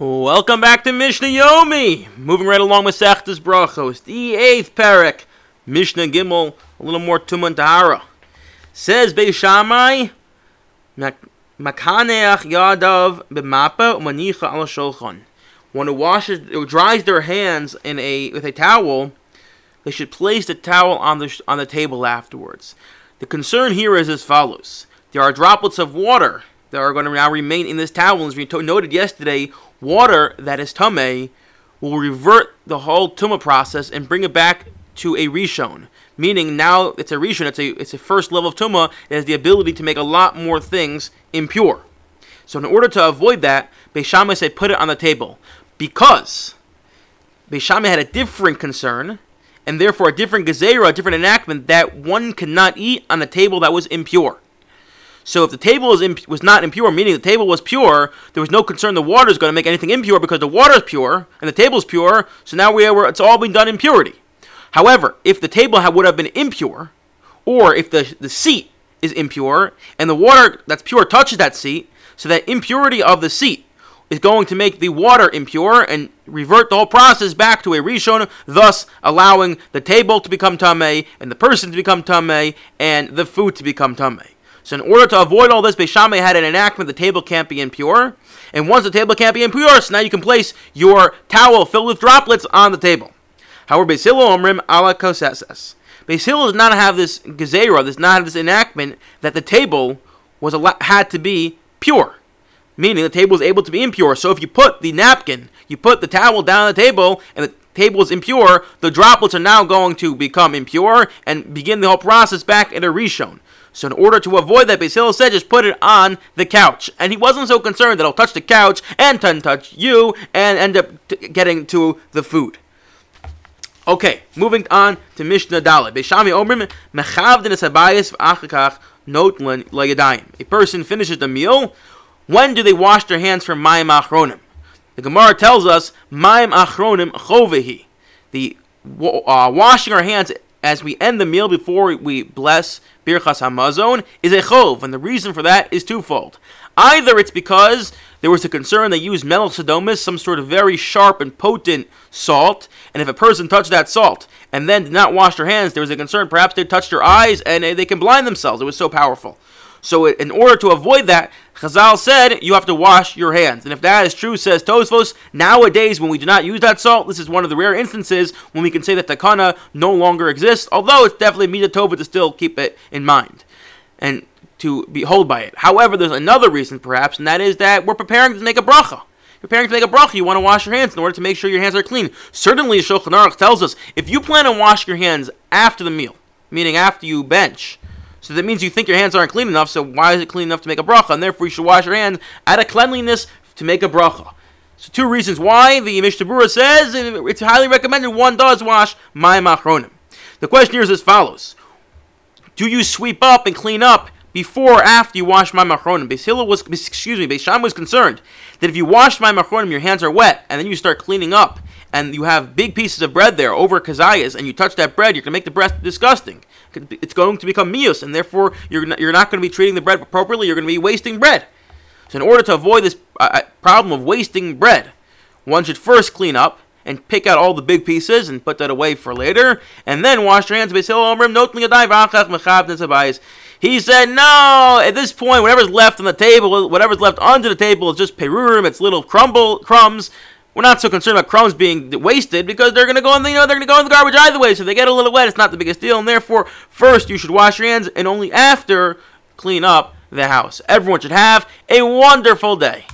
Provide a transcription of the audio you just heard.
Welcome back to Mishnah Yomi. Moving right along with Sechtes Brachos, the eighth perek, Mishnah Gimel, a little more Tuman Tahara. Says Beis Shammai, Makaneach Yadav b'mapa umanicha al shulchan. One who washes, or dries their hands in a with a towel, they should place the towel on the on the table afterwards. The concern here is as follows: there are droplets of water that are going to now remain in this towel. As we noted yesterday, water that is tame will revert the whole tuma process and bring it back to a rishon. Meaning now it's a rishon, it's a it's a first level of tuma. It has the ability to make a lot more things impure. So in order to avoid that, Beis Shammai said put it on the table because Beis Shammai had a different concern and therefore a different gezerah, a different enactment that one cannot eat on a table that was impure. So if the table is imp- was not impure, meaning the table was pure, there was no concern the water is going to make anything impure because the water is pure and the table is pure. So now we are it's all been done in purity. However, if the table would have been impure, or if the the seat is impure and the water that's pure touches that seat, so that impurity of the seat is going to make the water impure and revert the whole process back to a rishon, thus allowing the table to become tamei and the person to become tamei and the food to become tamei. So in order to avoid all this, Beis Shammai had an enactment: the table can't be impure, and once the table can't be impure, so now you can place your towel filled with droplets on the table. However, Beis Hillel omrim al hakeses. Beis Hillel does not have this gezerah, does not have this enactment that the table was had to be pure meaning the table is able to be impure. So if you put the napkin, you put the towel down on the table, and the table is impure, the droplets are now going to become impure and begin the whole process back at a rishon. So in order to avoid that, Beis Hillel said, just put it on the couch. And he wasn't so concerned that it'll touch the couch and then touch you and end up t- getting to the food. Okay, moving on to Mishnah Dalet. Beis Shammai Omrim Mechavdin Esabayis V'achakach Notlan Layadayim. A person finishes the meal. When do they wash their hands from Mayim Achronim? The Gemara tells us Mayim Achronim Chovehi. The uh, washing our hands as we end the meal before we bless Birchas Hamazon is a chov, and the reason for that is twofold. Either it's because there was a concern they used metal some sort of very sharp and potent salt, and if a person touched that salt and then did not wash their hands, there was a concern perhaps they touched their eyes and they can blind themselves. It was so powerful. So, in order to avoid that, Chazal said you have to wash your hands. And if that is true, says Tosfos, nowadays when we do not use that salt, this is one of the rare instances when we can say that takana no longer exists, although it's definitely midatova to still keep it in mind and to be hold by it. However, there's another reason perhaps, and that is that we're preparing to make a bracha preparing to make a bracha, you want to wash your hands in order to make sure your hands are clean. Certainly, Shulchan Aruch tells us if you plan on washing your hands after the meal, meaning after you bench, so that means you think your hands aren't clean enough, so why is it clean enough to make a bracha? And therefore you should wash your hands out of cleanliness to make a bracha. So two reasons why the Mishnah says it's highly recommended one does wash mayim achronim. The question here is as follows. Do you sweep up and clean up before or after you wash mayim achronim? Beis was, excuse me, Beis was concerned that if you wash mayim achronim, your hands are wet, and then you start cleaning up, and you have big pieces of bread there over kazayas, and you touch that bread, you're going to make the bread disgusting. It's going to become mius, and therefore you're not, you're not going to be treating the bread appropriately. You're going to be wasting bread. So, in order to avoid this uh, uh, problem of wasting bread, one should first clean up and pick out all the big pieces and put that away for later, and then wash your hands. He said, no, at this point, whatever's left on the table, whatever's left under the table is just perurim, it's little crumble crumbs, we're not so concerned about crumbs being wasted because they're going to go in the, you know, they're to go in the garbage either way. So they get a little wet, it's not the biggest deal. And therefore, first you should wash your hands and only after clean up the house. Everyone should have a wonderful day.